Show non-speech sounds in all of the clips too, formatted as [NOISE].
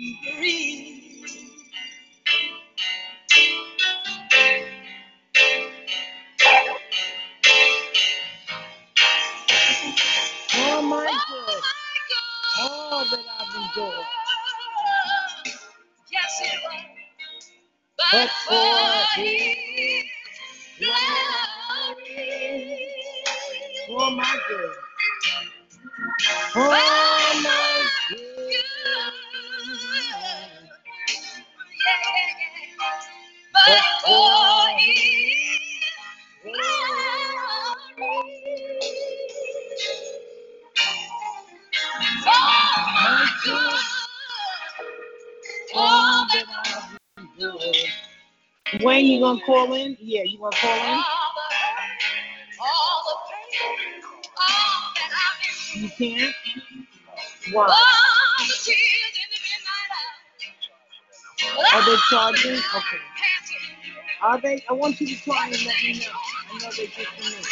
Oh my God. All that I've. Yes, it was. But for His glory. Oh my good. Oh my good. But for His My you gonna call in? Yeah, you gonna call in? You can't? Why? Are they [LAUGHS] charging? Okay. Are they? I want you to try and let me know. I know they just connect.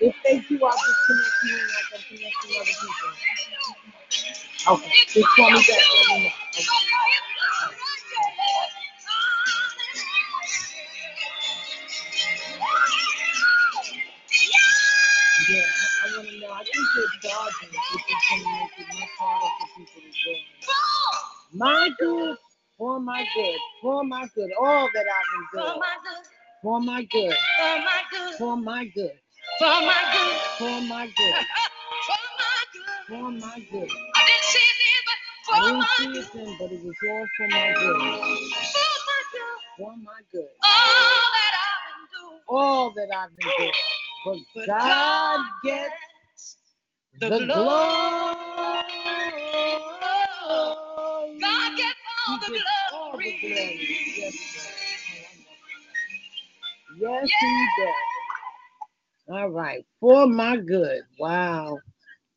If they do, I'll just connect you in like I'm connecting other people. Okay. Just call me back. Let me know. Okay. Yeah, I, I want to know. I think they're charging, which is going to make it much harder for people to join. My good, for my good, for my good, all that I've endured. For my good, for my good, for my good, for my good. For my good. For my good. I didn't see it then, but it was all for my good. For my good. All that I've endured. But God gets the glory. God gets all the gets all the glory. Yes. Yes, he does. All right. For my good. Wow.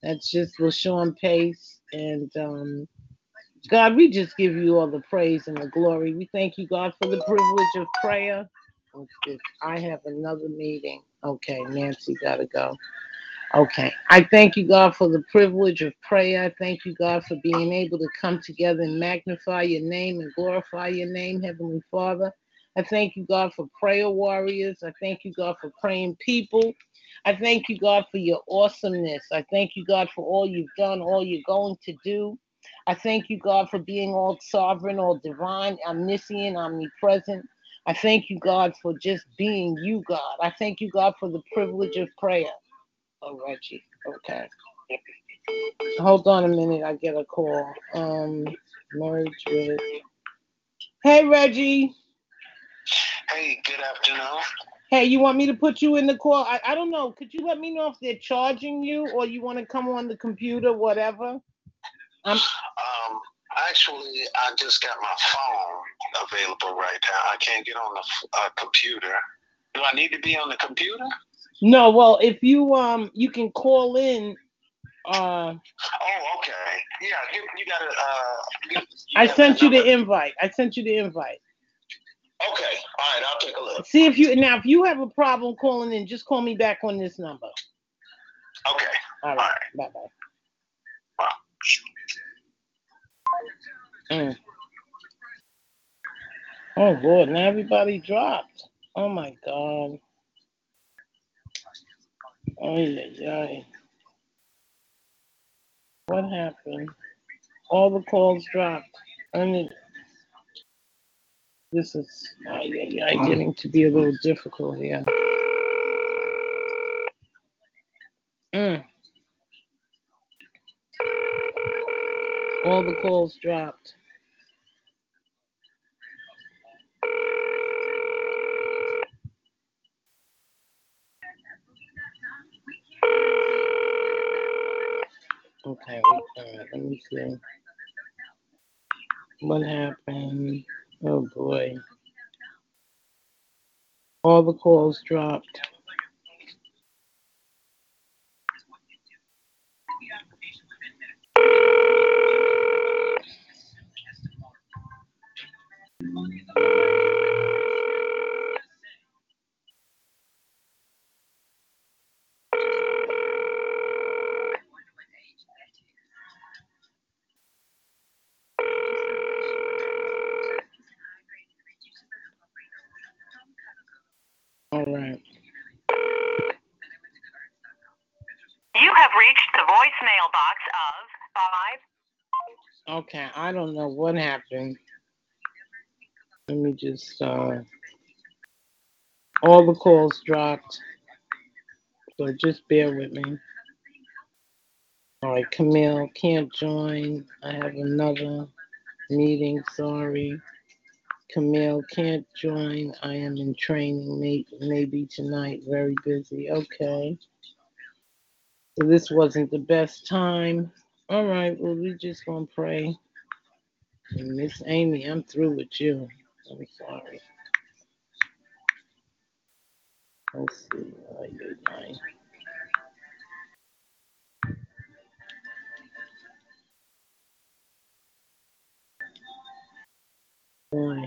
That's just LaShun Pace. And um, God, we just give you all the praise and the glory. We thank you, God, for the privilege of prayer. I have another meeting. Okay, Nancy gotta go. Okay. I thank you, God, for the privilege of prayer. I thank you, God, for being able to come together and magnify your name and glorify your name, Heavenly Father. I thank you, God, for prayer warriors. I thank you, God, for praying people. I thank you, God, for your awesomeness. I thank you, God, for all you've done, all you're going to do. I thank you, God, for being all sovereign, all divine, omniscient, omnipresent. I thank you, God, for just being you, God. I thank you, God, for the privilege of prayer. Oh, Reggie. Okay. Hold on a minute. I get a call. Um, merge with. Hey, Reggie. Hey, good afternoon. Hey, you want me to put you in the call? I, I don't know. Could you let me know if they're charging you or you want to come on the computer, whatever? I'm, Um, actually, I just got my phone available right now. I can't get on the uh, computer. Do I need to be on the computer? No, well, if you um you can call in. Uh, Oh, okay. Yeah, you, you got to. Uh, you, you I sent you the invite. I sent you the invite. Okay, all right, I'll take a look. See if you now if you have a problem calling in, just call me back on this number. Okay, All right. Bye bye. wow. Mm. Oh Lord, now everybody dropped. Oh my God. Yeah, yeah. What happened? All the calls dropped. I mean, this is oh, yeah, yeah, getting to be a little difficult here. Mm. All the calls dropped. Okay, let me see. What happened? Oh boy. All the calls dropped. All right. You have reached the voicemail box of five. Okay, I don't know what happened. Let me just uh all the calls dropped. So just bear with me. All right, Camille can't join. I have another meeting, sorry. Camille can't join. I am in training, may- maybe tonight, very busy. Okay. So this wasn't the best time. All right, well, we just gonna pray. Miss Amy, I'm through with you. I'm sorry. Let's see. Ay, ay, ay. Boy,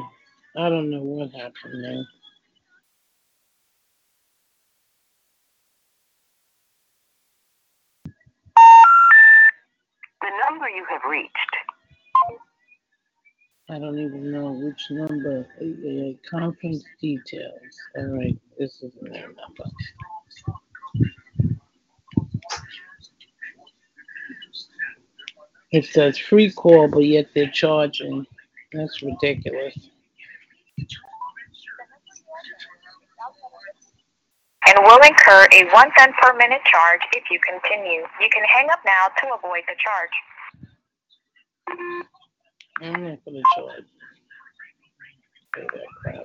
I don't know what happened there. The number you have reached. I don't even know which number. Uh, conference details. All right, this is their number. It says free call, but yet they're charging. That's ridiculous. And will incur a one cent per minute charge if you continue. You can hang up now to avoid the charge. I'm not gonna charge. Pay that crap.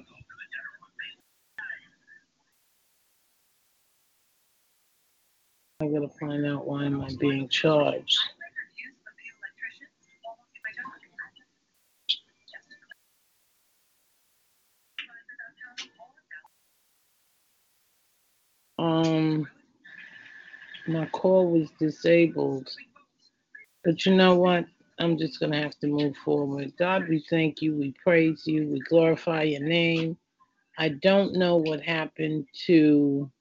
I gotta find out why am I being charged. Um, my call was disabled. But you know what? I'm just going to have to move forward. God, we thank you. We praise you. We glorify your name. I don't know what happened to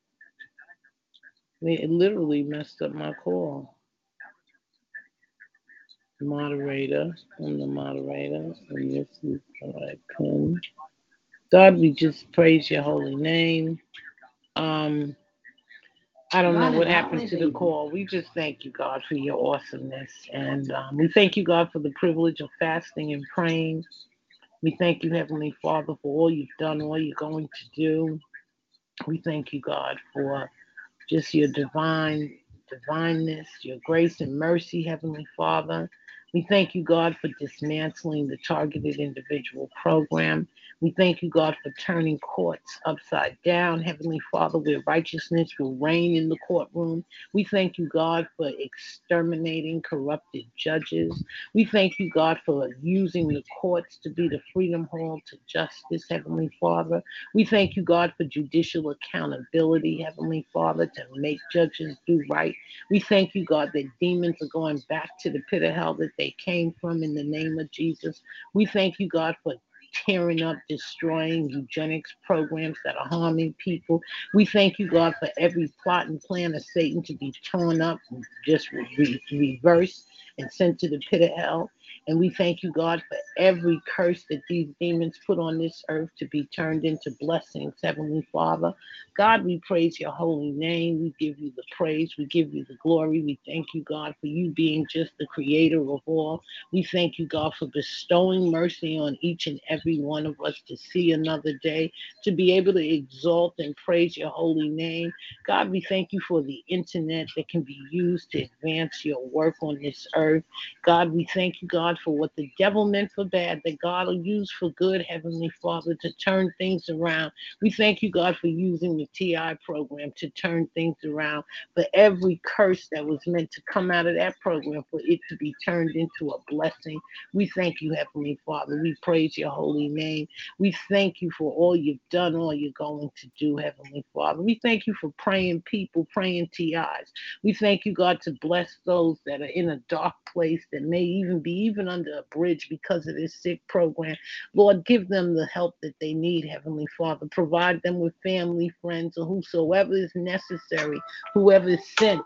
me. It literally messed up my call. Moderator. I'm the moderator. And this is all right. God, we just praise your holy name. Um, I don't know what happened to the call. We just thank you, God, for your awesomeness. And um, we thank you, God, for the privilege of fasting and praying. We thank you, Heavenly Father, for all you've done, all you're going to do. We thank you, God, for just your divine divineness, your grace and mercy, Heavenly Father. We thank you, God, for dismantling the targeted individual program. We thank you, God, for turning courts upside down, Heavenly Father, where righteousness will reign in the courtroom. We thank you, God, for exterminating corrupted judges. We thank you, God, for using the courts to be the freedom hall to justice, Heavenly Father. We thank you, God, for judicial accountability, Heavenly Father, to make judges do right. We thank you, God, that demons are going back to the pit of hell that they came from in the name of Jesus. We thank you, God, for tearing up, destroying eugenics programs that are harming people. We thank you, God, for every plot and plan of Satan to be torn up, and just re- reversed, and sent to the pit of hell. And we thank you, God, for every curse that these demons put on this earth to be turned into blessings, Heavenly Father. God, we praise your holy name. We give you the praise. We give you the glory. We thank you, God, for you being just the creator of all. We thank you, God, for bestowing mercy on each and every one of us to see another day, to be able to exalt and praise your holy name. God, we thank you for the internet that can be used to advance your work on this earth. God, we thank you, God, God, for what the devil meant for bad, that God will use for good, Heavenly Father, to turn things around. We thank you, God, for using the TI program to turn things around, for every curse that was meant to come out of that program, for it to be turned into a blessing. We thank you, Heavenly Father. We praise your holy name. We thank you for all you've done, all you're going to do, Heavenly Father. We thank you for praying people, praying TIs. We thank you, God, to bless those that are in a dark place that may even be even under a bridge because of this sick program. Lord, give them the help that they need, Heavenly Father. Provide them with family, friends, or whosoever is necessary, whoever is sent.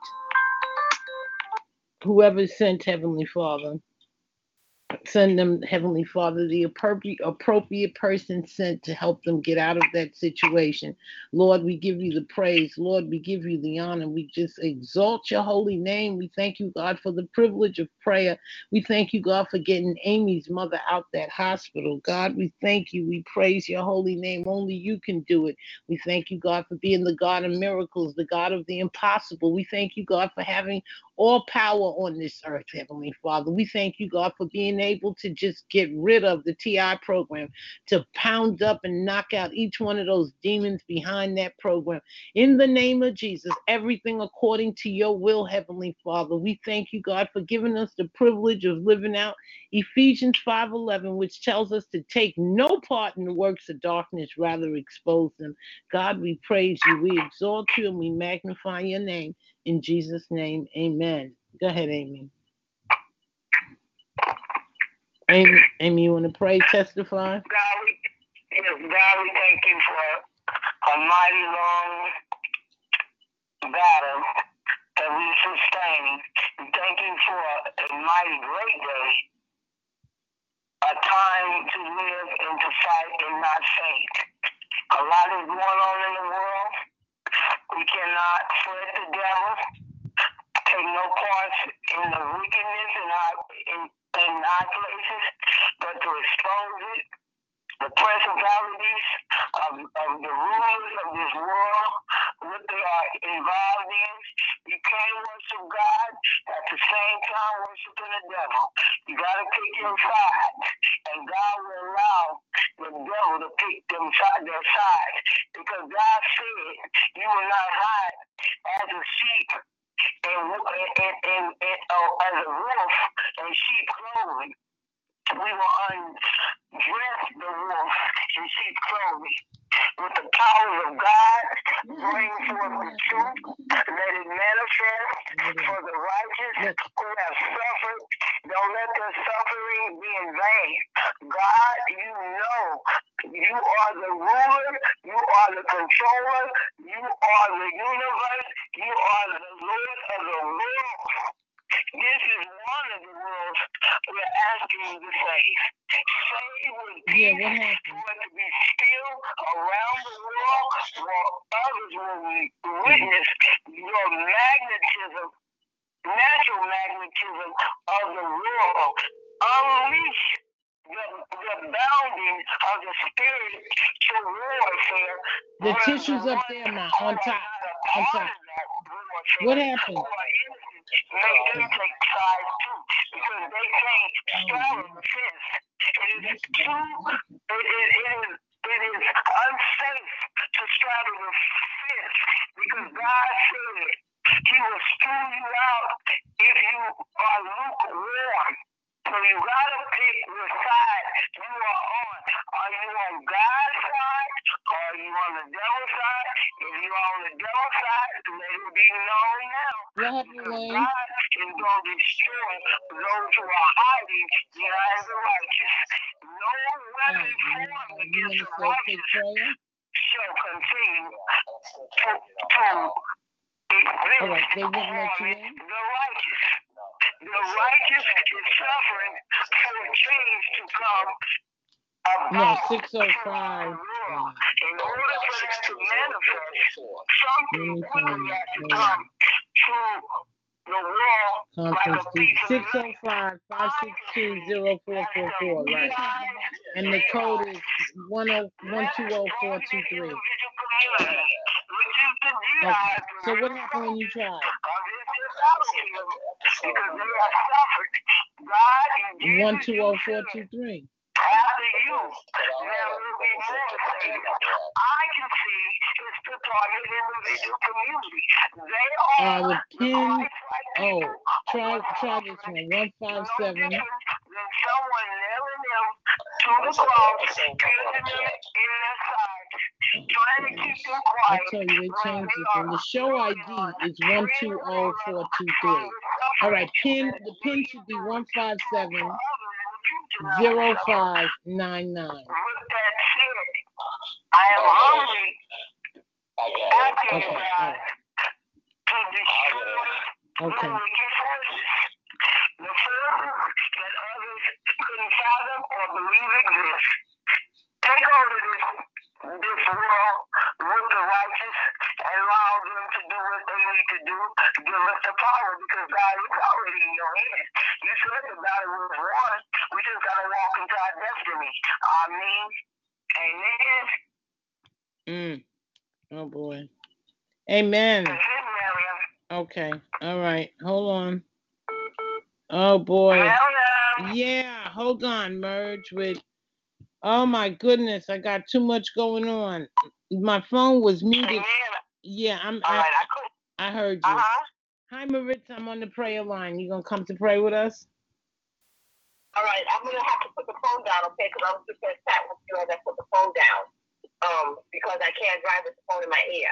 Whoever is sent, Heavenly Father. Send them, Heavenly Father, the appropriate appropriate person sent to help them get out of that situation. Lord, we give you the praise. Lord, we give you the honor. We just exalt your holy name. We thank you, God, for the privilege of prayer. We thank you, God, for getting Amy's mother out that hospital. God, we thank you. We praise your holy name. Only you can do it. We thank you, God, for being the God of miracles, the God of the impossible. We thank you, God, for having all power on this earth, Heavenly Father. We thank you, God, for being able to just get rid of the TI program, to pound up and knock out each one of those demons behind that program. In the name of Jesus, everything according to your will, Heavenly Father. We thank you, God, for giving us the privilege of living out Ephesians 5:11, which tells us to take no part in the works of darkness, rather expose them. God, we praise you, we exalt you, and we magnify your name. In Jesus' name, amen. Go ahead, Amy. Amy, Amy you want to pray, testify? God, we, God, we thank you for a mighty long battle that we sustained. Thank you for a mighty great day, a time to live and to fight and not faint. A lot is going on in the world. We cannot sweat the devil, take no part in the wickedness and, our in, in our places, but to expose it the principalities of, of the rulers of this world, what they are involved in. You can't worship God at the same time worshiping the devil. You got to pick your side, and God will allow the devil to pick them side, their side, because God said, "You will not hide as a sheep." And, and, and, and, and uh, as a wolf in sheep clothing, we will undress the wolf in sheep clothing. With the power of God, bring forth the truth, let it manifest for the righteous who have suffered. Don't let their suffering be in vain. God, you know you are the ruler, you are the controller, you are the universe, you are the Lord of the world. This is one of the worlds we're asking you to save. Save with Yeah, peace what for it to be still around the world where others will witness your magnetism, natural magnetism of the world. Unleash the, the bounding of the spirit to warfare. The tissue's up there, who on top, on top. What happened? who are innocent, Make them take sides too, because they can't straddle the fence. It is too, it, it, it is, it is unsafe to straddle the fence because God said He will spew you out if you are lukewarm. So you gotta pick the side you are on. Are you on God's side or are you on the devil's side? If you are on the devil's side, let it be known now. What happened, Because Wayne? God is going to destroy those who are hiding behind the righteous. No Uh, weapon you formed you against the want to say a quick righteous prayer? shall continue to, to exist they wouldn't let you in? the righteous. The righteous is suffering for a change to come No, 605. to our world. Uh, In order for that to manifest, something Let me quickly find has to come to the world conference a piece of D meat. 605 562 0444, right? And the code is oh, 120 So what happened when you tried? One two zero four two three. After you, there will be more saviors. I can see individual communities. They Uh, are. Christ-like Oh, try try this one. One five no seven. than someone nailing them to the cross, piercing them in their side, trying to keep them I tell you, they changed it. And the show ID is one two zero four two three. All right, pin. The pin should be one five seven zero five nine nine. With that said, I am hungry after Okay, you right. Okay. the wicked forces. The forces that others couldn't fathom or believe exist. Take over this, this world with the righteous and allow them to do what they need to do give us the power because God is already in your hands. You said the battle was won. We just got to walk into our destiny. Amen. Amen. Mm. Oh boy. Amen. That's it, Miriam. Okay. All right. Hold on. Oh boy. Miriam. Yeah. Hold on. Merge with. Oh my goodness. I got too much going on. My phone was muted. Yeah. I'm. All I, right, I could. I heard you. Uh-huh. Hi, Maritza. I'm on the prayer line. You gonna come to pray with us? All right, I'm gonna have to put the phone down, okay? Because I was just gonna chat with you as I put the phone down, um, because I can't drive with the phone in my ear.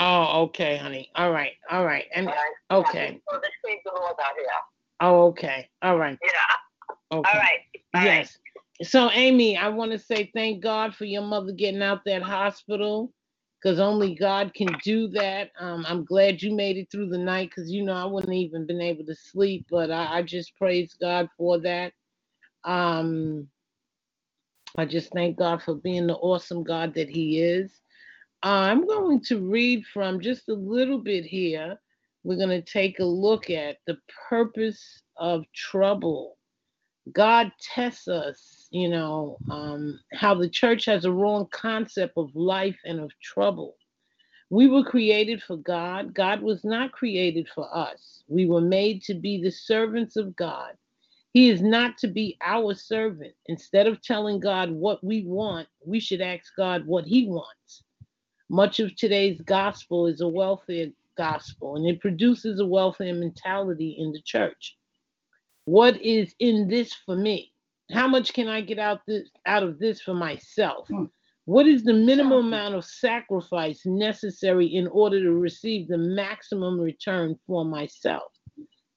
Oh, okay, honey. All right. All right. And All right? okay. So let's praise the Lord out here. Oh, okay. All right. Yeah. Okay. All right. All right. So, Amy, I want to say thank God for your mother getting out that hospital because only God can do that. Um, I'm glad you made it through the night because, you know, I wouldn't even been able to sleep, but I, I just praise God for that. Um, I just thank God for being the awesome God that He is. I'm going to read from just a little bit here. We're going to take a look at the purpose of trouble. God tests us, you know, um, how the church has a wrong concept of life and of trouble. We were created for God. God was not created for us. We were made to be the servants of God. He is not to be our servant. Instead of telling God what we want, we should ask God what He wants. Much of today's gospel is a welfare gospel, and it produces a welfare mentality in the church. What is in this for me? How much can I get out this out of this for myself? Hmm. What is the minimum amount of sacrifice necessary in order to receive the maximum return for myself?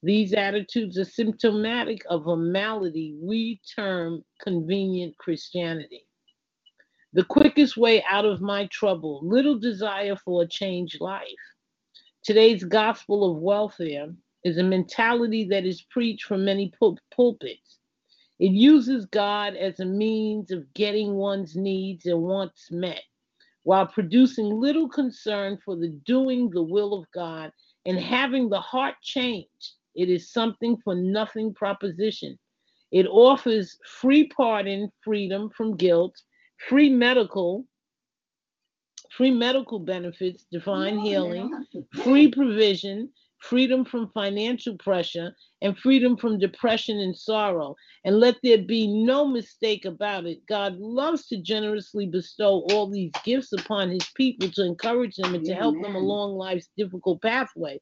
These attitudes are symptomatic of a malady we term convenient Christianity. The quickest way out of my trouble, little desire for a changed life. Today's gospel of welfare is a mentality that is preached from many pul- pulpits. It uses God as a means of getting one's needs and wants met, while producing little concern for the doing the will of God and having the heart changed. It is something for nothing proposition. It offers free pardon, freedom from guilt, free medical, free medical benefits, divine healing, free provision, freedom from financial pressure, and freedom from depression and sorrow. And let there be no mistake about it. God loves to generously bestow all these gifts upon his people to encourage them and to help them along life's difficult pathway.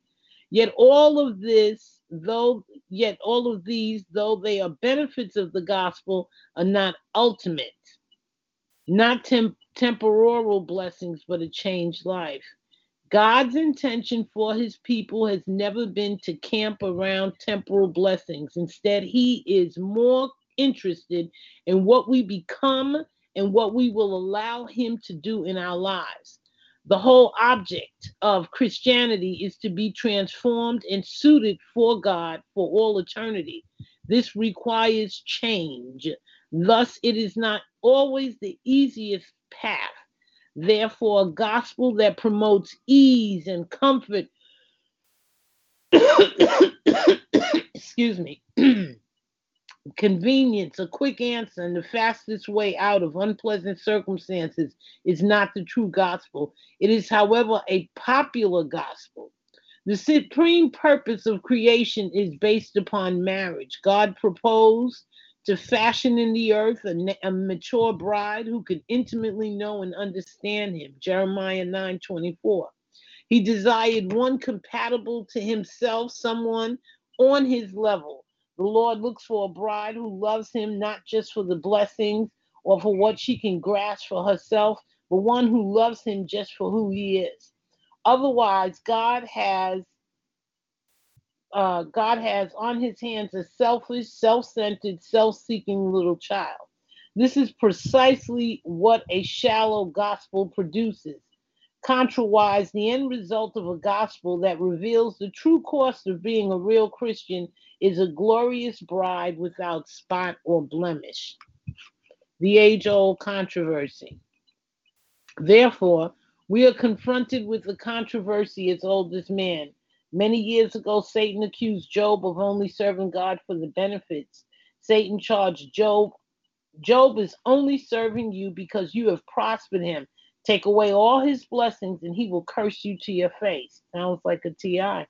Yet all of this, though, yet all of these, though they are benefits of the gospel, are not ultimate, not tem- temporal blessings, but a changed life. God's intention for his people has never been to camp around temporal blessings. Instead, he is more interested in what we become and what we will allow him to do in our lives. The whole object of Christianity is to be transformed and suited for God for all eternity. This requires change. Thus, it is not always the easiest path. Therefore, a gospel that promotes ease and comfort, [COUGHS] excuse me, [COUGHS] convenience, a quick answer, and the fastest way out of unpleasant circumstances is not the true gospel. It is, however, a popular gospel. The supreme purpose of creation is based upon marriage. God proposed to fashion in the earth a, a mature bride who could intimately know and understand him. Jeremiah 9 24. He desired one compatible to himself, someone on his level. The Lord looks for a bride who loves him not just for the blessings or for what she can grasp for herself, but one who loves him just for who he is. Otherwise, God has uh, God has on his hands a selfish, self-centered, self-seeking little child. This is precisely what a shallow gospel produces. Contrawise, the end result of a gospel that reveals the true cost of being a real Christian is a glorious bride without spot or blemish. The age old controversy. Therefore, we are confronted with the controversy as old as man. Many years ago, Satan accused Job of only serving God for the benefits. Satan charged Job, Job is only serving you because you have prospered him. Take away all his blessings and he will curse you to your face. Sounds like a TI.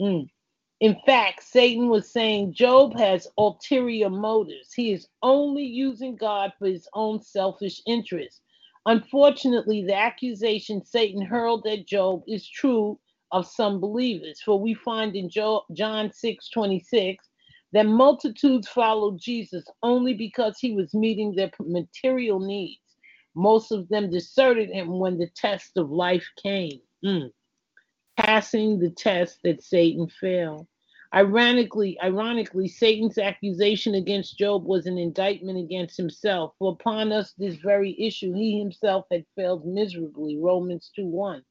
Mm. In fact, Satan was saying Job has ulterior motives. He is only using God for his own selfish interests. Unfortunately, the accusation Satan hurled at Job is true of some believers, for we find in Jo- John 6 26 that multitudes followed Jesus only because he was meeting their material needs. Most of them deserted him when the test of life came. Mm. Passing the test that Satan failed. Ironically, ironically, Satan's accusation against Job was an indictment against himself. For upon us this very issue he himself had failed miserably. Romans 2 1.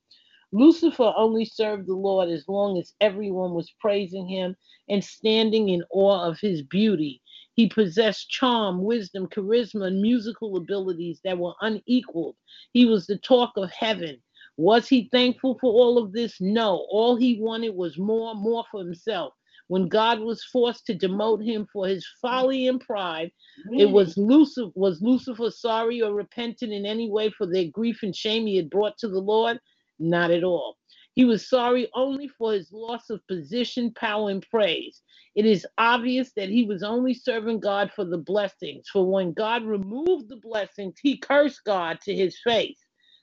Lucifer only served the Lord as long as everyone was praising him and standing in awe of his beauty. He possessed charm, wisdom, charisma, and musical abilities that were unequaled. He was the talk of heaven. Was he thankful for all of this? No. All he wanted was more, more for himself. When God was forced to demote him for his folly and pride, it was Lucifer. Was Lucifer sorry or repentant in any way for the grief and shame he had brought to the Lord? Not at all. He was sorry only for his loss of position, power, and praise. It is obvious that he was only serving God for the blessings. For when God removed the blessings, he cursed God to his face.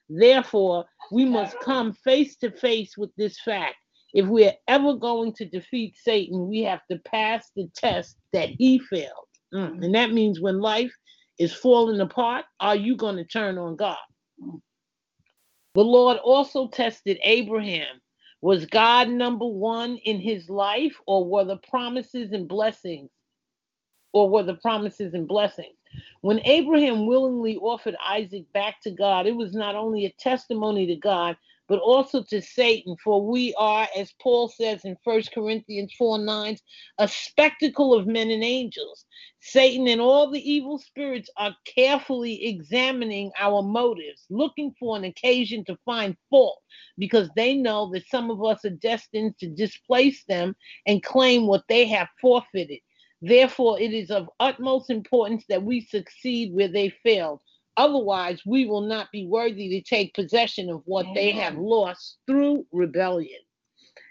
Therefore, we must come face to face with this fact. If we are ever going to defeat Satan, we have to pass the test that he failed. Mm. And that means when life is falling apart, are you going to turn on God? The Lord also tested Abraham. Was God number one in his life, or were the promises and blessings, or were the promises and blessings? When Abraham willingly offered Isaac back to God, it was not only a testimony to God, but also to Satan. For we are, as Paul says in 1 Corinthians 4 9, a spectacle of men and angels. Satan and all the evil spirits are carefully examining our motives, looking for an occasion to find fault, because they know that some of us are destined to displace them and claim what they have forfeited. Therefore, it is of utmost importance that we succeed where they failed. Otherwise, we will not be worthy to take possession of what they have lost through rebellion.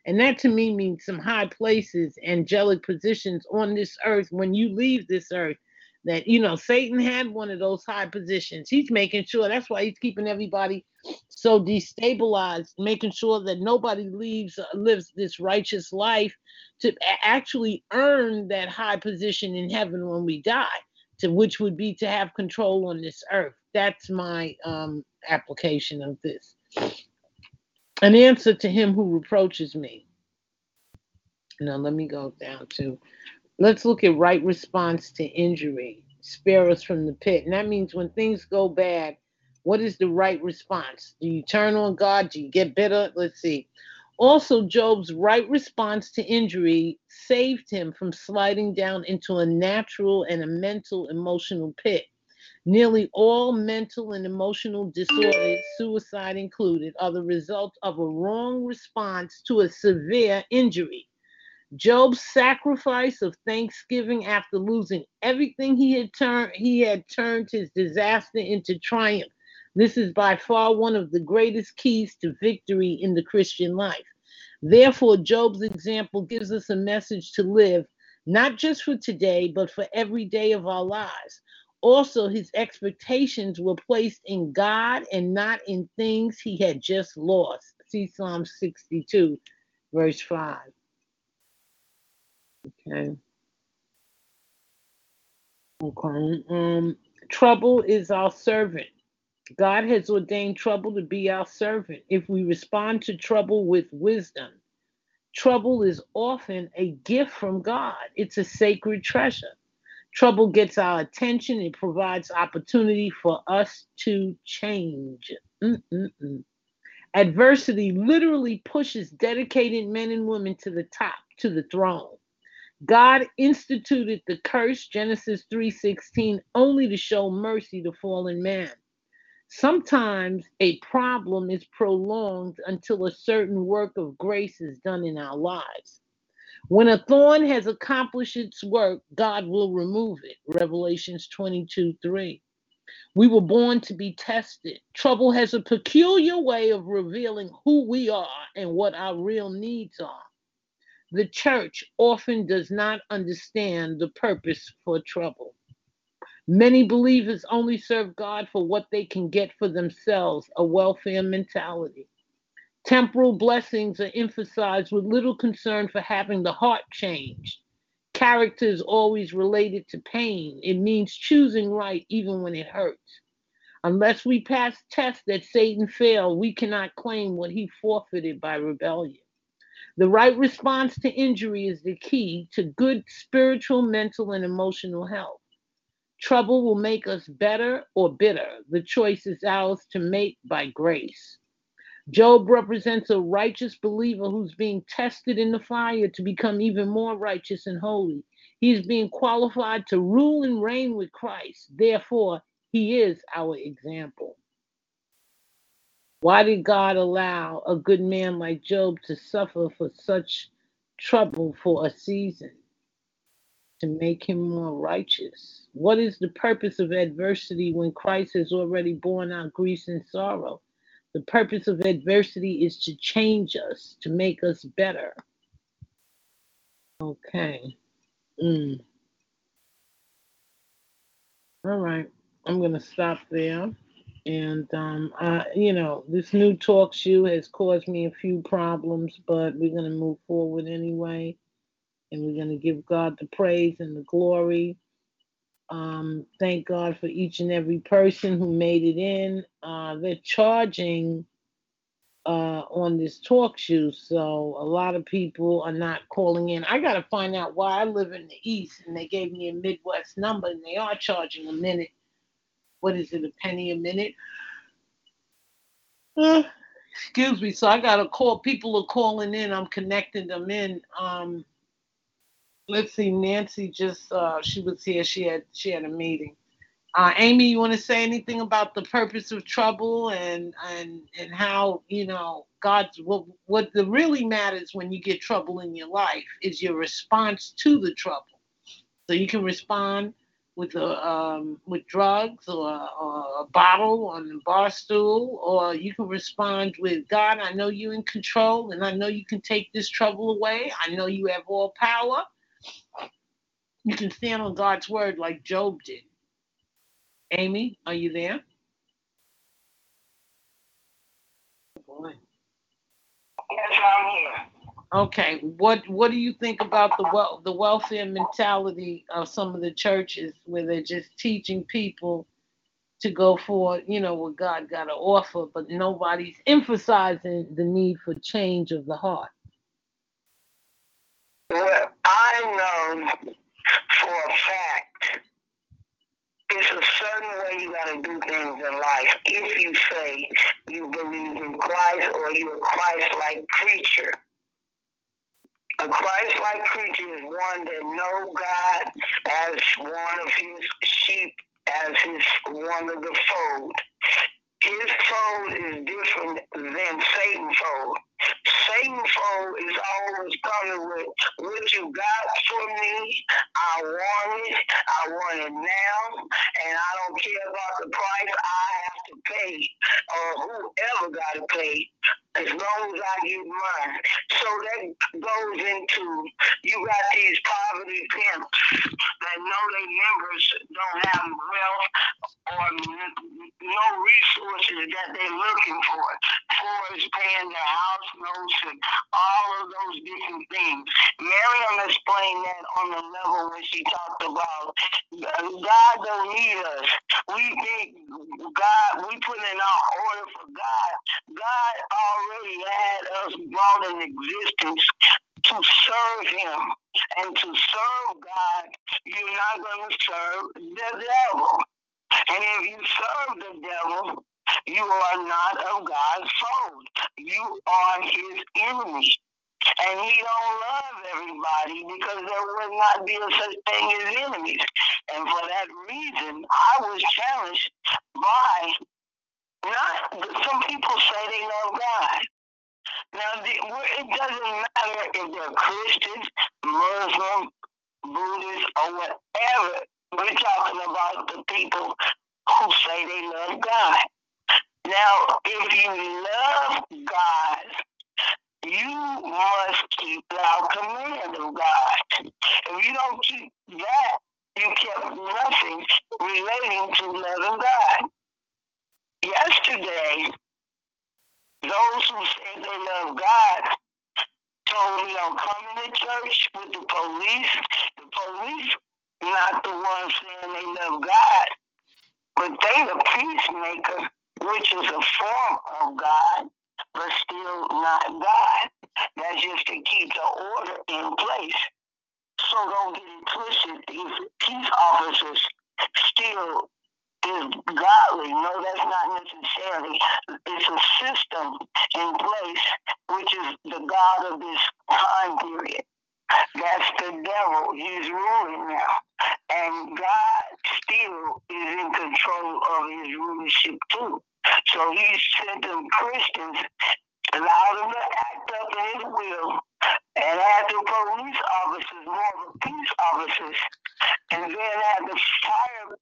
And that to me means some high places, angelic positions on this earth when you leave this earth. That, you know, Satan had one of those high positions. He's making sure that's why he's keeping everybody so destabilized, making sure that nobody leaves uh, lives this righteous life to actually earn that high position in heaven when we die to which would be to have control on this earth. That's my um, application of this. An answer to him who reproaches me. Now let me go down to. Let's look at right response to injury. Spare us from the pit. And that means when things go bad, what is the right response? Do you turn on God? Do you get bitter? Let's see. Also, Job's right response to injury saved him from sliding down into a natural and a mental emotional pit. Nearly all mental and emotional disorders, suicide included, are the result of a wrong response to a severe injury. Job's sacrifice of thanksgiving after losing everything he had turned he had turned his disaster into triumph. This is by far one of the greatest keys to victory in the Christian life. Therefore, Job's example gives us a message to live, not just for today, but for every day of our lives. Also, his expectations were placed in God and not in things he had just lost. See Psalm 62, verse 5. Okay. Okay. Um, trouble is our servant. God has ordained trouble to be our servant. If we respond to trouble with wisdom, trouble is often a gift from God. It's a sacred treasure. Trouble gets our attention. It provides opportunity for us to change. Mm-mm-mm. Adversity literally pushes dedicated men and women to the top, to the throne. God instituted the curse, Genesis 3:16, only to show mercy to fallen man. Sometimes a problem is prolonged until a certain work of grace is done in our lives. When a thorn has accomplished its work, God will remove it. Revelations 22 3. We were born to be tested. Trouble has a peculiar way of revealing who we are and what our real needs are. The church often does not understand the purpose for trouble. Many believers only serve God for what they can get for themselves, a welfare mentality. Temporal blessings are emphasized with little concern for having the heart changed. Character is always related to pain. It means choosing right even when it hurts. Unless we pass tests that Satan failed, we cannot claim what he forfeited by rebellion. The right response to injury is the key to good spiritual, mental, and emotional health. Trouble will make us better or bitter. The choice is ours to make by grace. Job represents a righteous believer who's being tested in the fire to become even more righteous and holy. He's being qualified to rule and reign with Christ. Therefore, he is our example. Why did God allow a good man like Job to suffer for such trouble for a season? To make him more righteous. What is the purpose of adversity when Christ has already borne our griefs and sorrow? The purpose of adversity is to change us, to make us better. Okay. Mm. All right. I'm going to stop there. And, um, I, you know, this new talk show has caused me a few problems, but we're going to move forward anyway. And we're going to give God the praise and the glory. Um, thank God for each and every person who made it in. Uh, they're charging uh, on this talk show, so a lot of people are not calling in. I got to find out why I live in the East and they gave me a Midwest number and they are charging a minute. What is it, a penny a minute? Uh, excuse me. So I got to call. People are calling in. I'm connecting them in. Um, let's see. Nancy just uh, she was here. She had she had a meeting. Uh, Amy, you want to say anything about the purpose of trouble and and and how you know God's what what the really matters when you get trouble in your life is your response to the trouble. So you can respond with a um, with drugs or, or a bottle on the bar stool, or you can respond with God. I know you're in control, and I know you can take this trouble away. I know you have all power. You can stand on God's word like Job did. Amy, are you there? Boy. Yes, I'm here. Okay, what what do you think about the wel- the welfare mentality of some of the churches where they're just teaching people to go for you know what God got to offer, but nobody's emphasizing the need for change of the heart. Well, I know for a fact it's a certain way you got to do things in life if you say you believe in Christ or you're a Christ-like creature. A Christ-like creature is one that know God as one of his sheep, as his one of the fold. His fold is different than Satan's fold. Satanful is always coming with what you got for me. I want it. I want it now. And I don't care about the price I have to pay or whoever got to pay as long as I get mine. So that goes into you got these poverty pimps that know their members don't have wealth or no resources that they're looking for. For is paying their house notes and all of those different things. Miriam explained that on the level when she talked about God don't need us. We think God, we put in our order for God. God already had us brought in existence to serve Him. And to serve God, you're not going to serve the devil. And if you serve the devil, you are not of God's fold. You are his enemy. And he don't love everybody because there would not be a such thing as enemies. And for that reason, I was challenged by not some people say they love God. Now the, it doesn't matter if they're Christians, Muslim, Buddhist, or whatever. We're talking about the people who say they love God. Now, if you love God, you must keep the command of God. If you don't keep that, you kept nothing relating to loving God. Yesterday, those who said they love God told me I'm coming to church with the police. The police not the ones saying they love God, but they the peacemaker, which is a form of God, but still not God. That's just to keep the order in place. So don't get it If peace officers still is godly, no, that's not necessarily. It's a system in place, which is the God of this time period. That's the devil. He's ruling now. And God still is in control of his rulership too. So he sent them Christians, allowed them to act up in his will, and had the police officers, more of the peace officers, and then had the fire,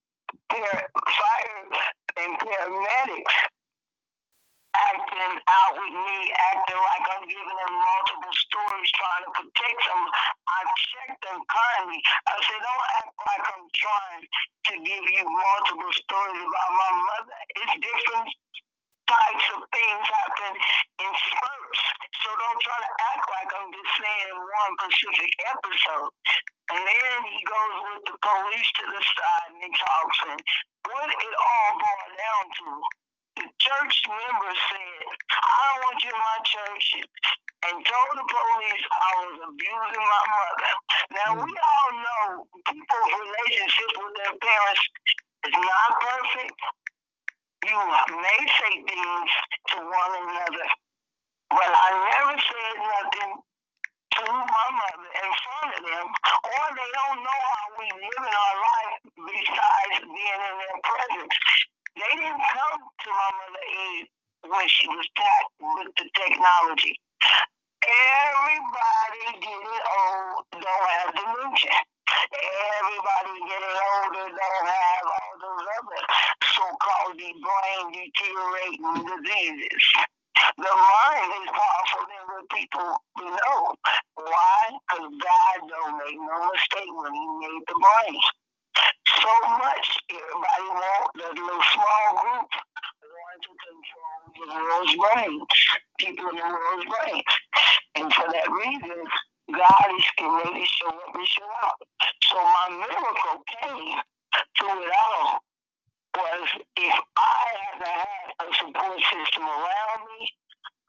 fire and paramedics acting out with me, acting like I'm giving them multiple stories, trying to protect them. I checked them kindly. I said, don't act like I'm trying to give you multiple stories about my mother. It's different types of things happen in spurts. So don't try to act like I'm just saying one specific episode. And then he goes with the police to the side and he talks and what it all boiled down to the church member said, I don't want you in my church, and told the police I was abusing my mother. Now, we all know people's relationship with their parents is not perfect. You may say things to one another, but I never said nothing to my mother in front of them, or they don't know how we live in our life besides being in their presence. They didn't come to my mother aid when she was tapped with the technology. Everybody getting old don't have dementia. Everybody getting older don't have all those other so-called brain deteriorating diseases. The mind is powerful than what people know. Why? Because God don't make no mistake when he made the brain so much. Everybody want the little small group the world's brain, people in the world's brain. And for that reason, God is getting ready to show up and show out. So my miracle came through it all was if I hadn't had a support system around me,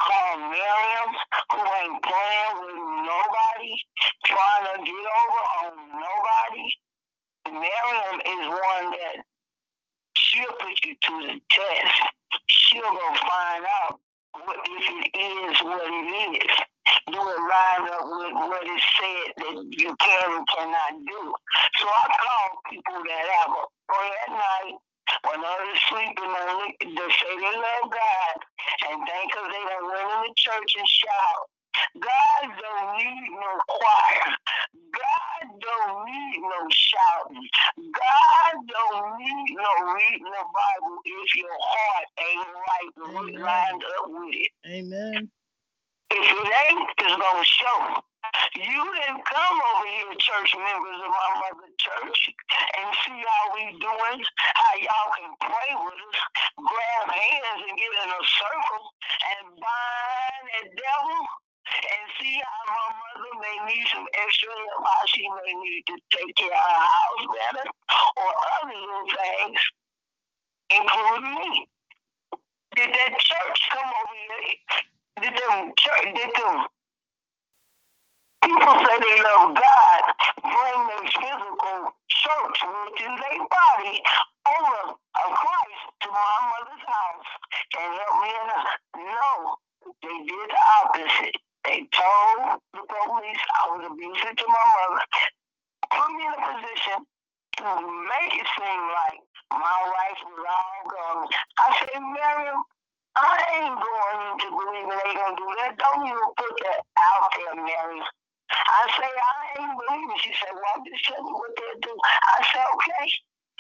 called Miriam, who ain't playing with nobody, trying to get over on nobody, Miriam is one that she'll put you to the test. She'll go find out what if it is what it is. Do it line up with what is said that you can and cannot do. So I call people that have a pray at night when others sleeping they say they love God and think because they don't went in the church and shout. God don't need no choir. God don't need no shouting. God don't need no reading the Bible if your heart ain't right Amen. lined up with it. Amen. If it ain't, it's gonna show. You didn't come over here, church members of my mother church, and see how we doing, how y'all can pray with us, grab hands and get in a circle and bind that devil and see how my mother may need some extra help, how she may need to take care of her house better, or other little things, including me. Did that church come over here? Did them church, did them people say they love God, bring their physical church, which is their body, over of Christ to my mother's house and help me in her? No, they did the opposite. They told the police I was abusive to my mother, put me in a position to make it seem like my life was all gone. I said, Miriam, I ain't going to believe they gonna do that. Don't even put that out there, Miriam. I say, I ain't believing. She said, well, I'm just telling you what they do. I said, okay.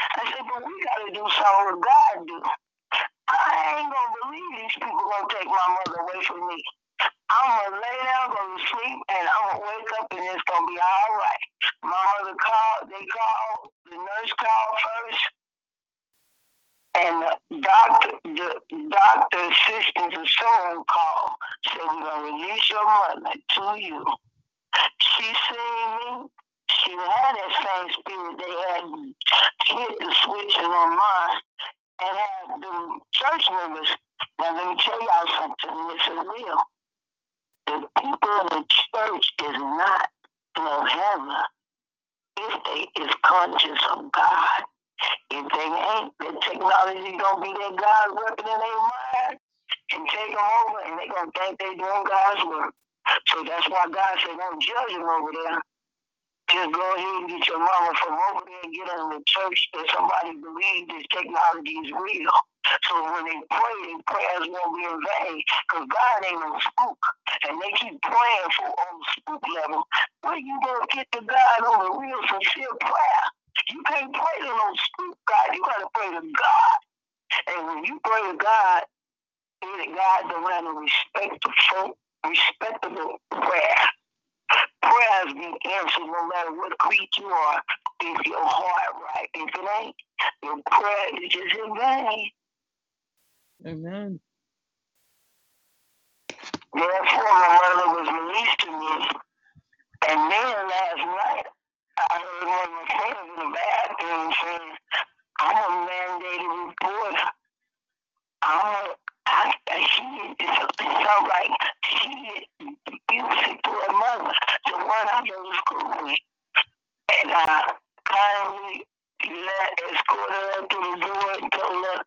I said, but we got to do something what God do. I ain't to believe these people to take my mother away from me. I'm to lay down, go to sleep, and I'm to wake up, and it's to be all right. My mother called, they called, the nurse called first, and the doctor, the doctor assistant or someone called, said, we're to release your mother to you. She seen me. She had that same spirit they had hit the switch in her and had the church members. Now let me tell y'all something. This is real. The people in the church is not no heaven if they is conscious of God. If they ain't, the technology gonna be their God working in their mind and take them over, and they gonna think they doing God's work. So that's why God said, don't judge them over there. Just go ahead and get your mama from over there and get her in the church that somebody believes this technology is real. So when they pray, their prayers won't be in vain. Because God ain't no spook. And they keep praying for on the spook level. Where you gonna get to God on a real sincere prayer? You can't pray to no spook God. You gotta pray to God. And when you pray to God, God don't have no respect to folk respectable prayer. Prayers be answered no matter what creed you are, if your heart right. If it ain't, your prayer is just in vain. Amen. Therefore, my mother was released to me. And then last night, I heard one of my friends in the bathroom saying, I'm a mandated reporter. I'm a I, she it sounds like she abusive to her mother, the one I go to school with. And I kindly let escort her to the door and told her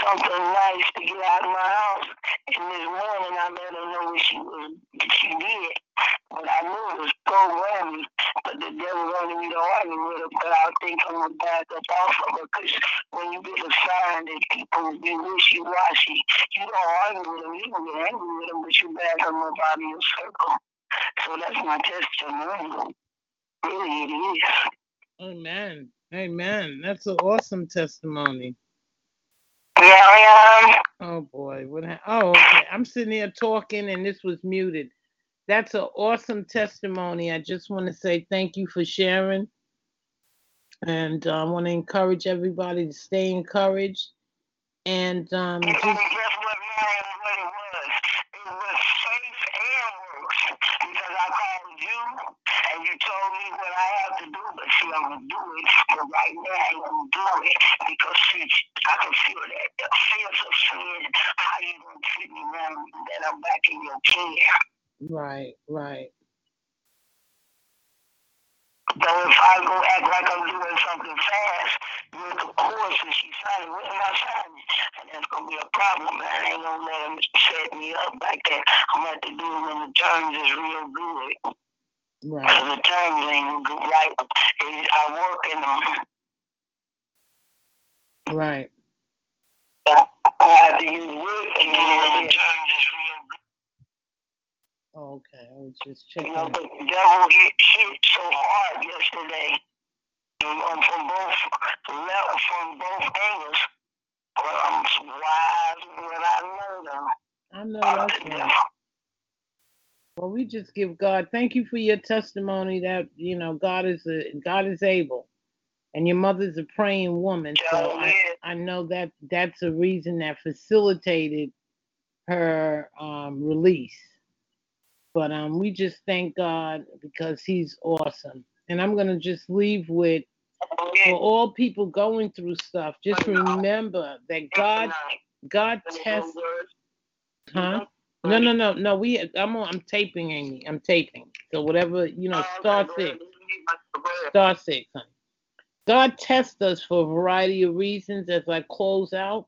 something nice to get out of my house. And this morning I let her know what she was she did. But I knew it was programming. But the devil wanted me to argue with her, but I think I'm gonna back up off of her because when you get a sign that people be wishy-washy, you angry with them, but you circle. So that's my testimony. Really, it is. Amen. Amen. That's an awesome testimony. Yeah. Oh boy. What ha- oh okay. I'm sitting here talking and this was muted. That's an awesome testimony. I just want to say thank you for sharing. And uh, I want to encourage everybody to stay encouraged. And um, just guess what, Marion, what it was? It was faith and works. Because I called you and you told me what I have to I'm gonna do it. But right now, I ain't gonna do it because see, I can feel that the fears of sin. How you gonna treat me now that I'm back in your care? right, right. So if I go act like I'm doing something fast with the course and she signing, what am I signing? And that's gonna be a problem, man. I ain't gonna let him set me up like that. I'm gonna have to do it when the terms is real good. Right. Cause the terms ain't right. Is I work in them. Right. I have to use work and then the terms is real good. Okay. I was just checking. You checking. know, the devil hit, hit so hard yesterday. Um, from both level, from both angles. Well, I'm wise when I know them. I know About that's right. Well, we just give God thank you for your testimony that you know God is a God is able, and your mother's a praying woman. So I, I know that that's a reason that facilitated her um, release. But um, we just thank God because He's awesome. And I'm gonna just leave with for all people going through stuff. Just remember that God God tests. Huh? No, no, no, no. We I'm on, I'm taping, Amy. I'm taping. So whatever you know, star six, star six, honey. God tests us for a variety of reasons. As I close out,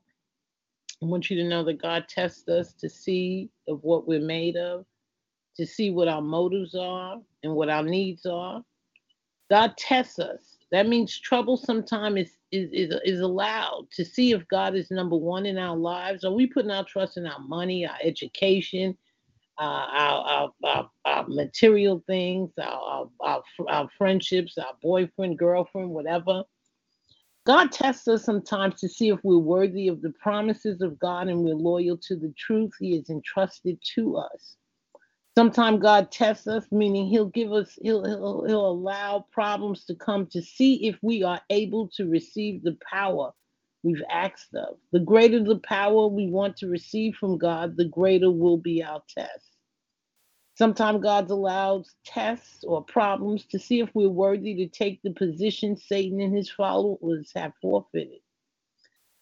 I want you to know that God tests us to see of what we're made of, to see what our motives are and what our needs are. God tests us. That means trouble sometimes is, is, is, is allowed to see if God is number one in our lives. Are we putting our trust in our money, our education, uh, our, our, our, our material things, our, our, our, our friendships, our boyfriend, girlfriend, whatever? God tests us sometimes to see if we're worthy of the promises of God and we're loyal to the truth He has entrusted to us. Sometimes God tests us, meaning He'll give us, He'll, He'll He'll allow problems to come to see if we are able to receive the power we've asked of. The greater the power we want to receive from God, the greater will be our test. Sometimes God allows tests or problems to see if we're worthy to take the position Satan and his followers have forfeited.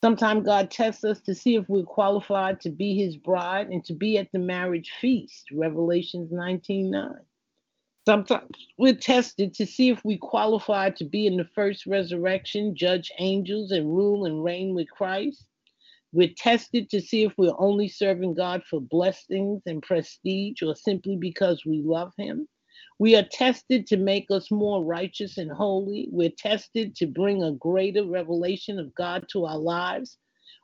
Sometimes God tests us to see if we're qualified to be his bride and to be at the marriage feast, Revelations 19 9. Sometimes we're tested to see if we qualify to be in the first resurrection, judge angels, and rule and reign with Christ. We're tested to see if we're only serving God for blessings and prestige or simply because we love Him. We are tested to make us more righteous and holy. We're tested to bring a greater revelation of God to our lives.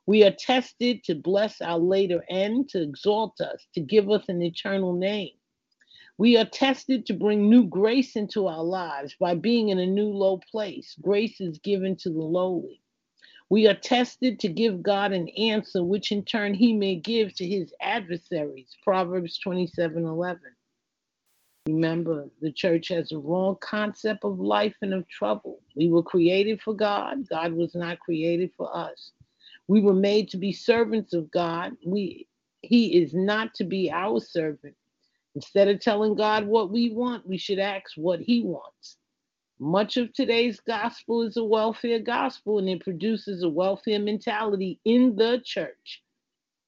We are tested to bless our later end, to exalt us, to give us an eternal name. We are tested to bring new grace into our lives by being in a new low place. Grace is given to the lowly. We are tested to give God an answer, which in turn he may give to his adversaries. Proverbs 27 11. Remember, the church has a wrong concept of life and of trouble. We were created for God, God was not created for us. We were made to be servants of God. We he is not to be our servant. Instead of telling God what we want, we should ask what he wants. Much of today's gospel is a welfare gospel and it produces a welfare mentality in the church.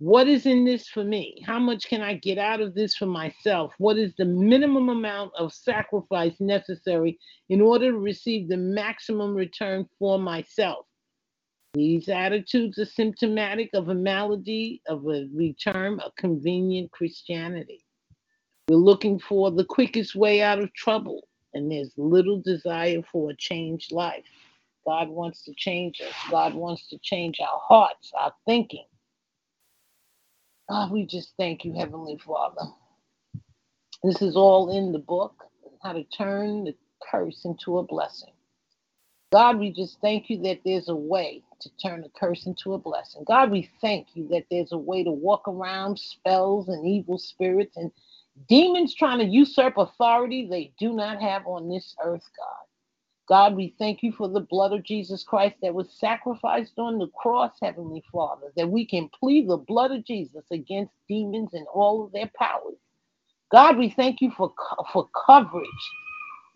What is in this for me? How much can I get out of this for myself? What is the minimum amount of sacrifice necessary in order to receive the maximum return for myself? These attitudes are symptomatic of a malady, of a we term a convenient Christianity. We're looking for the quickest way out of trouble and there's little desire for a changed life. God wants to change us. God wants to change our hearts, our thinking. God, we just thank you, Heavenly Father. This is all in the book, how to turn the curse into a blessing. God, we just thank you that there's a way to turn a curse into a blessing. God, we thank you that there's a way to walk around spells and evil spirits and Demons trying to usurp authority they do not have on this earth, God. God, we thank you for the blood of Jesus Christ that was sacrificed on the cross, Heavenly Father, that we can plead the blood of Jesus against demons and all of their powers. God, we thank you for, for coverage.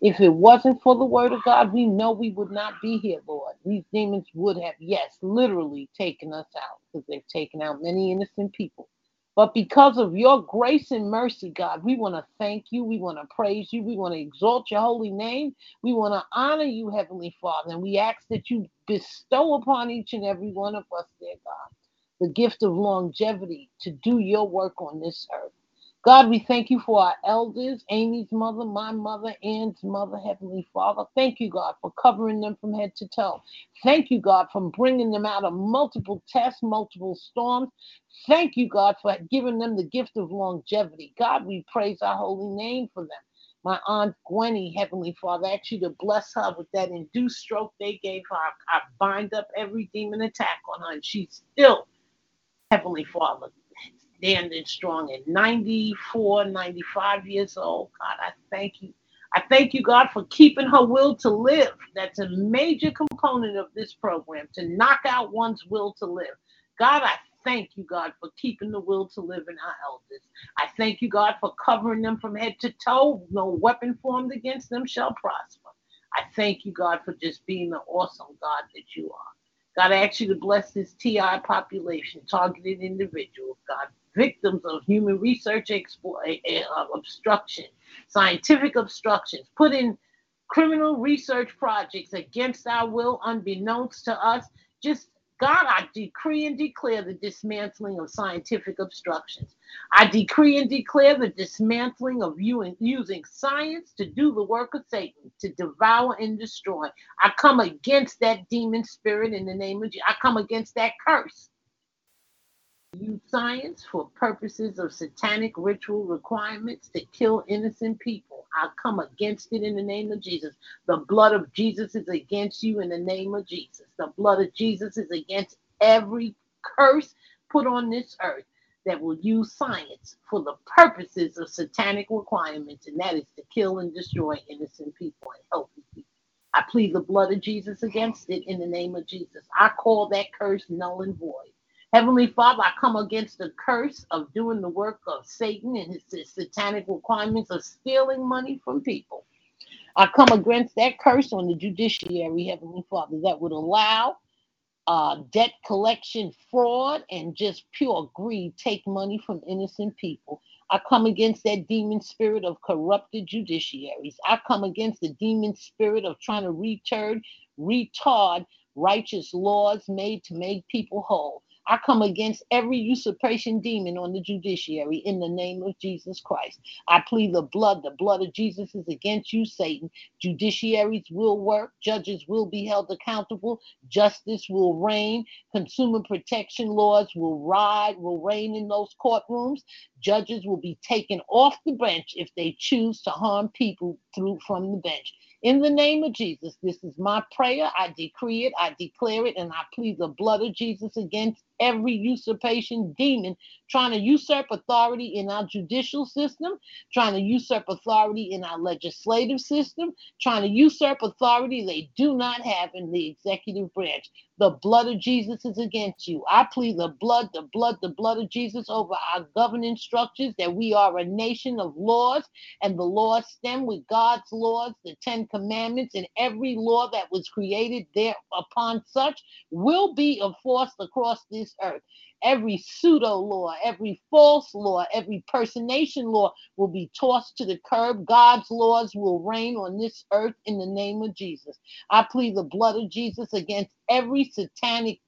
If it wasn't for the word of God, we know we would not be here, Lord. These demons would have, yes, literally taken us out because they've taken out many innocent people. But because of your grace and mercy, God, we want to thank you. We want to praise you. We want to exalt your holy name. We want to honor you, Heavenly Father. And we ask that you bestow upon each and every one of us, dear God, the gift of longevity to do your work on this earth. God, we thank you for our elders, Amy's mother, my mother, Ann's mother, Heavenly Father. Thank you, God, for covering them from head to toe. Thank you, God, for bringing them out of multiple tests, multiple storms. Thank you, God, for giving them the gift of longevity. God, we praise our holy name for them. My Aunt Gwenny, Heavenly Father, I ask you to bless her with that induced stroke they gave her. I, I bind up every demon attack on her, and she's still, Heavenly Father, standing strong at 94, 95 years old. God, I thank you. I thank you, God, for keeping her will to live. That's a major component of this program to knock out one's will to live. God, I thank you, God, for keeping the will to live in our elders. I thank you, God, for covering them from head to toe. No weapon formed against them shall prosper. I thank you, God, for just being the awesome God that you are. God, I ask you to bless this TI population, targeted individuals, God, victims of human research explo- uh, obstruction, scientific obstructions, put in criminal research projects against our will, unbeknownst to us. Just God, I decree and declare the dismantling of scientific obstructions. I decree and declare the dismantling of you using science to do the work of Satan, to devour and destroy. I come against that demon spirit in the name of Jesus. I come against that curse. Use science for purposes of satanic ritual requirements to kill innocent people. I come against it in the name of Jesus. The blood of Jesus is against you in the name of Jesus. The blood of Jesus is against every curse put on this earth that will use science for the purposes of satanic requirements, and that is to kill and destroy innocent people and healthy people. I plead the blood of Jesus against it in the name of Jesus. I call that curse null and void. Heavenly Father, I come against the curse of doing the work of Satan and his, his satanic requirements of stealing money from people. I come against that curse on the judiciary, Heavenly Father, that would allow uh, debt collection fraud and just pure greed take money from innocent people. I come against that demon spirit of corrupted judiciaries. I come against the demon spirit of trying to return, retard righteous laws made to make people whole. I come against every usurpation demon on the judiciary in the name of Jesus Christ. I plead the blood. The blood of Jesus is against you, Satan. Judiciaries will work. Judges will be held accountable. Justice will reign. Consumer protection laws will ride, will reign in those courtrooms. Judges will be taken off the bench if they choose to harm people through from the bench. In the name of Jesus, this is my prayer. I decree it, I declare it, and I plead the blood of Jesus against every usurpation demon trying to usurp authority in our judicial system, trying to usurp authority in our legislative system, trying to usurp authority they do not have in the executive branch. The blood of Jesus is against you. I plead the blood, the blood, the blood of Jesus over our governing structures that we are a nation of laws and the laws stem with God's laws, the Ten Commandments, and every law that was created there upon such will be enforced across this earth. Every pseudo law, every false law, every personation law will be tossed to the curb. God's laws will reign on this earth in the name of Jesus. I plead the blood of Jesus against every satanic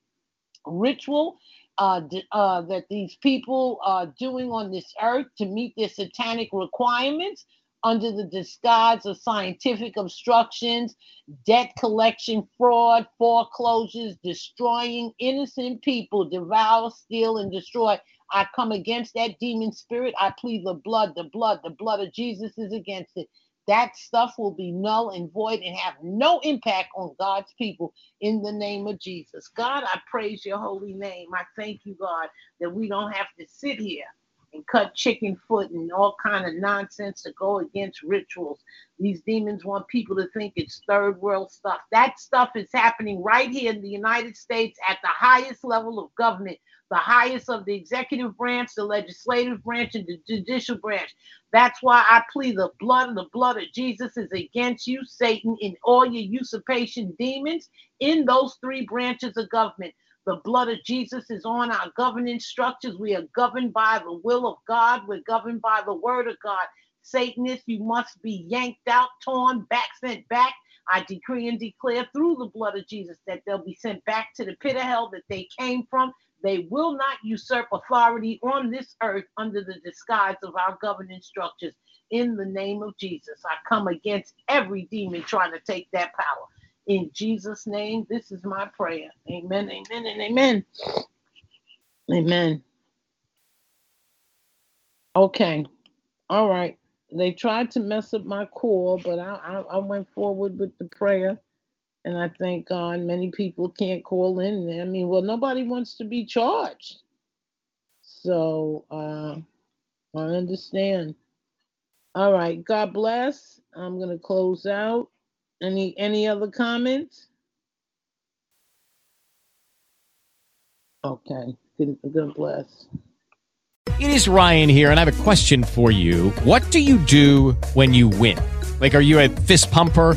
ritual uh, uh, that these people are doing on this earth to meet their satanic requirements under the disguise of scientific obstructions, debt collection fraud, foreclosures, destroying innocent people, devour, steal, and destroy. I come against that demon spirit. I plead the blood, the blood, the blood of Jesus is against it. That stuff will be null and void and have no impact on God's people in the name of Jesus. God, I praise your holy name. I thank you, God, that we don't have to sit here and cut chicken foot and all kind of nonsense to go against rituals. These demons want people to think it's third world stuff. That stuff is happening right here in the United States at the highest level of government, the highest of the executive branch, the legislative branch, and the judicial branch. That's why I plead the blood, the blood of Jesus is against you, Satan, in all your usurpation demons in those three branches of government. The blood of Jesus is on our governing structures. We are governed by the will of God. We're governed by the word of God. Satanists, you must be yanked out, torn back, sent back. I decree and declare through the blood of Jesus that they'll be sent back to the pit of hell that they came from. They will not usurp authority on this earth under the disguise of our governing structures. In the name of Jesus, I come against every demon trying to take that power. In Jesus' name, this is my prayer. Amen, amen, and amen. Amen. Okay. All right. They tried to mess up my call, but I, I, I went forward with the prayer. And I thank God many people can't call in. I mean, well, nobody wants to be charged. So uh, I understand. All right. God bless. I'm gonna close out. Any any other comments? Okay. Good, God bless. It is Ryan here, and I have a question for you. What do you do when you win? Like, are you a fist pumper?